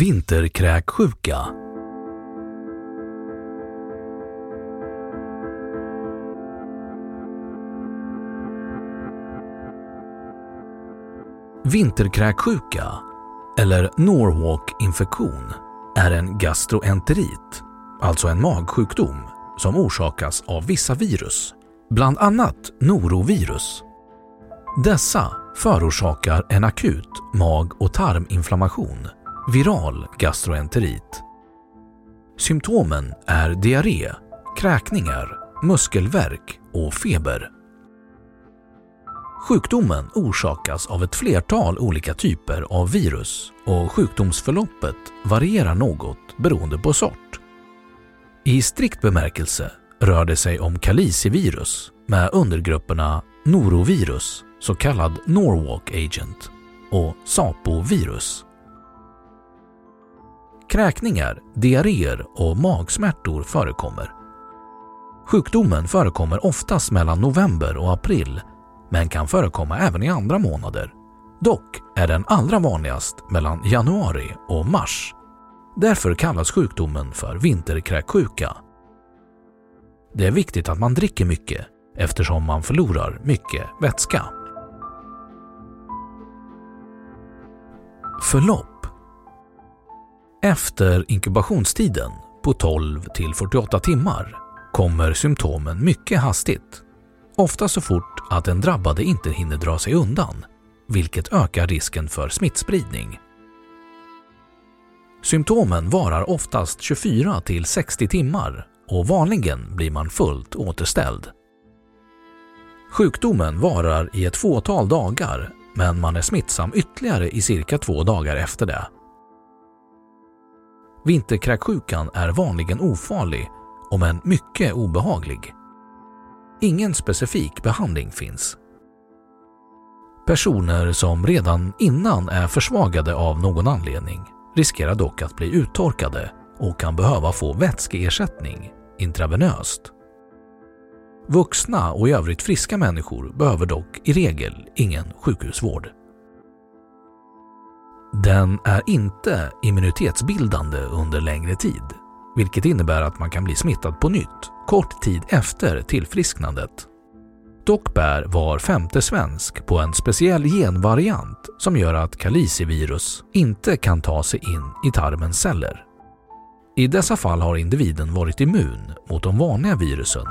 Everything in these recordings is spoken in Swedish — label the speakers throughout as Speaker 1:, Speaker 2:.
Speaker 1: Vinterkräksjuka Vinterkräksjuka, eller Norwalk-infektion, är en gastroenterit, alltså en magsjukdom som orsakas av vissa virus, bland annat norovirus. Dessa förorsakar en akut mag- och tarminflammation, viral gastroenterit. Symptomen är diarré, kräkningar, muskelvärk och feber. Sjukdomen orsakas av ett flertal olika typer av virus och sjukdomsförloppet varierar något beroende på sort. I strikt bemärkelse rör det sig om kalicivirus med undergrupperna norovirus, så kallad Norwalk agent, och sapovirus. Kräkningar, diarréer och magsmärtor förekommer. Sjukdomen förekommer oftast mellan november och april men kan förekomma även i andra månader. Dock är den allra vanligast mellan januari och mars. Därför kallas sjukdomen för vinterkräksjuka. Det är viktigt att man dricker mycket eftersom man förlorar mycket vätska. Förlopp efter inkubationstiden på 12 till 48 timmar kommer symptomen mycket hastigt. Ofta så fort att den drabbade inte hinner dra sig undan, vilket ökar risken för smittspridning. Symptomen varar oftast 24 till 60 timmar och vanligen blir man fullt återställd. Sjukdomen varar i ett fåtal dagar men man är smittsam ytterligare i cirka två dagar efter det. Vinterkräksjukan är vanligen ofarlig om än mycket obehaglig. Ingen specifik behandling finns. Personer som redan innan är försvagade av någon anledning riskerar dock att bli uttorkade och kan behöva få vätskeersättning intravenöst. Vuxna och i övrigt friska människor behöver dock i regel ingen sjukhusvård. Den är inte immunitetsbildande under längre tid, vilket innebär att man kan bli smittad på nytt kort tid efter tillfrisknandet. Dock bär var femte svensk på en speciell genvariant som gör att kalicivirus inte kan ta sig in i tarmens celler. I dessa fall har individen varit immun mot de vanliga virusen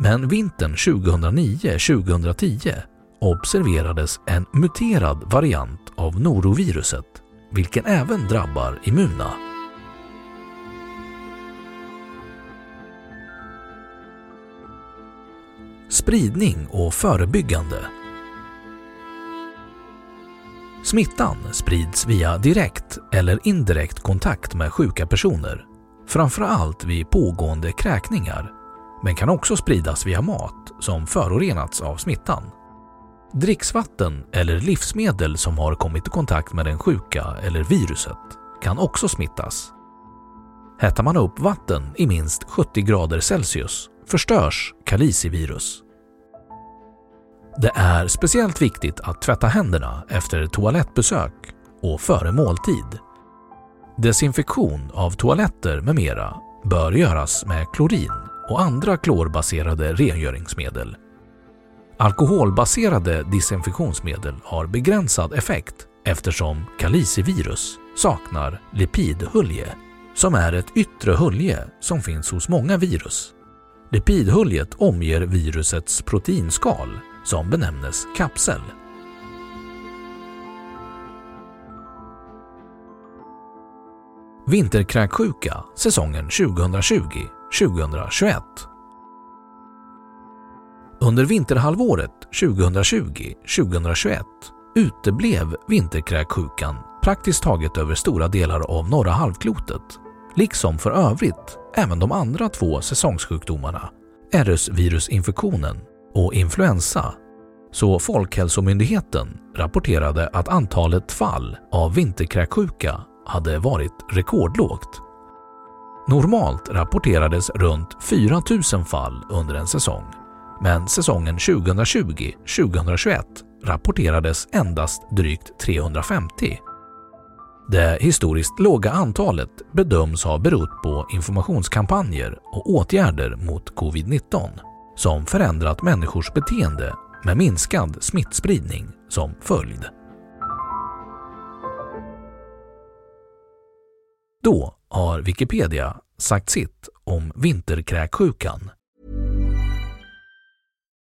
Speaker 1: men vintern 2009-2010 observerades en muterad variant av noroviruset, vilken även drabbar immuna. Spridning och förebyggande Smittan sprids via direkt eller indirekt kontakt med sjuka personer, framförallt vid pågående kräkningar, men kan också spridas via mat som förorenats av smittan. Dricksvatten eller livsmedel som har kommit i kontakt med den sjuka eller viruset kan också smittas. Hettar man upp vatten i minst 70 grader Celsius förstörs kalicivirus. Det är speciellt viktigt att tvätta händerna efter toalettbesök och före måltid. Desinfektion av toaletter med mera bör göras med klorin och andra klorbaserade rengöringsmedel. Alkoholbaserade desinfektionsmedel har begränsad effekt eftersom kalicivirus saknar lipidhölje som är ett yttre hölje som finns hos många virus. Lipidhöljet omger virusets proteinskal som benämnes kapsel. Vinterkräksjuka säsongen 2020-2021 under vinterhalvåret 2020-2021 uteblev vinterkräksjukan praktiskt taget över stora delar av norra halvklotet, liksom för övrigt även de andra två säsongssjukdomarna, RS-virusinfektionen och influensa, så Folkhälsomyndigheten rapporterade att antalet fall av vinterkräksjuka hade varit rekordlågt. Normalt rapporterades runt 4 000 fall under en säsong, men säsongen 2020-2021 rapporterades endast drygt 350. Det historiskt låga antalet bedöms ha berott på informationskampanjer och åtgärder mot covid-19 som förändrat människors beteende med minskad smittspridning som följd. Då har Wikipedia sagt sitt om vinterkräksjukan.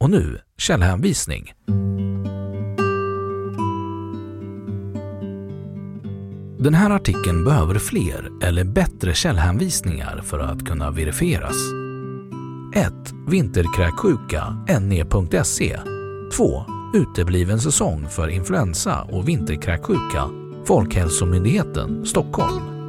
Speaker 1: Och nu källhänvisning. Den här artikeln behöver fler eller bättre källhänvisningar för att kunna verifieras. 1. Vinterkräksjuka ne.se 2. Utebliven säsong för influensa och vinterkräksjuka Folkhälsomyndigheten, Stockholm